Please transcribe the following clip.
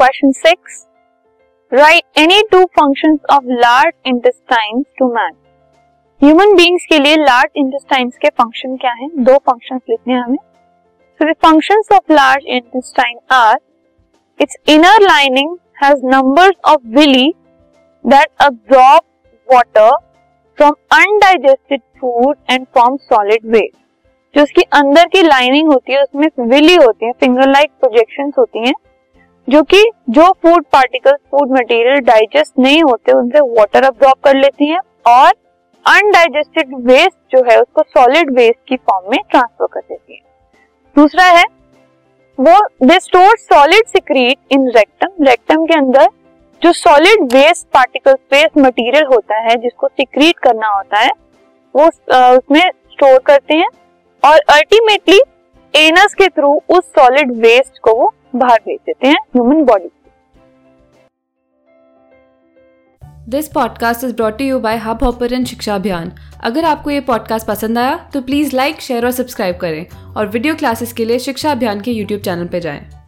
Question six write any two function of large intestine to man human beings के लिए large intestine के function क्या है? दो फ़ंक्शन लिखने हमें। So the of large intestine are its inner lining has numbers of villi that absorb water from undigested food and form solid waste जो उसकी अंदर की लाइनिंग होती है, उसमें विली होती है फिंगर लाइक प्रोजेक्शन होती हैं। जो कि, जो food particles food material digest नहीं होते, उनसे वाटर अब्जॉर्ब कर लेती हैं और अनडाइजेस्टेड वेस्ट जो है, उसको सॉलिड वेस्ट की फॉर्म में ट्रांसफ़र कर देती है। दूसरा है, वो they store solid secrete in rectum rectum के अंदर जो solid waste particle waste material होता है, जिसको सिक्रीट करना होता है, वो उसमें स्टोर करते हैं और अल्टीमेटली एनस के थ्रू उस सॉलिड वेस्ट को वो बाहर भेज देते हैं human body this podcast is brought you by Hubhopper Shiksha Abhiyan अगर आपको ये पॉडकास्ट पसंद आया तो प्लीज़ लाइक शेयर और सब्सक्राइब करें और वीडियो क्लासेस के लिए शिक्षा अभियान के यूट्यूब चैनल पर जाएँ।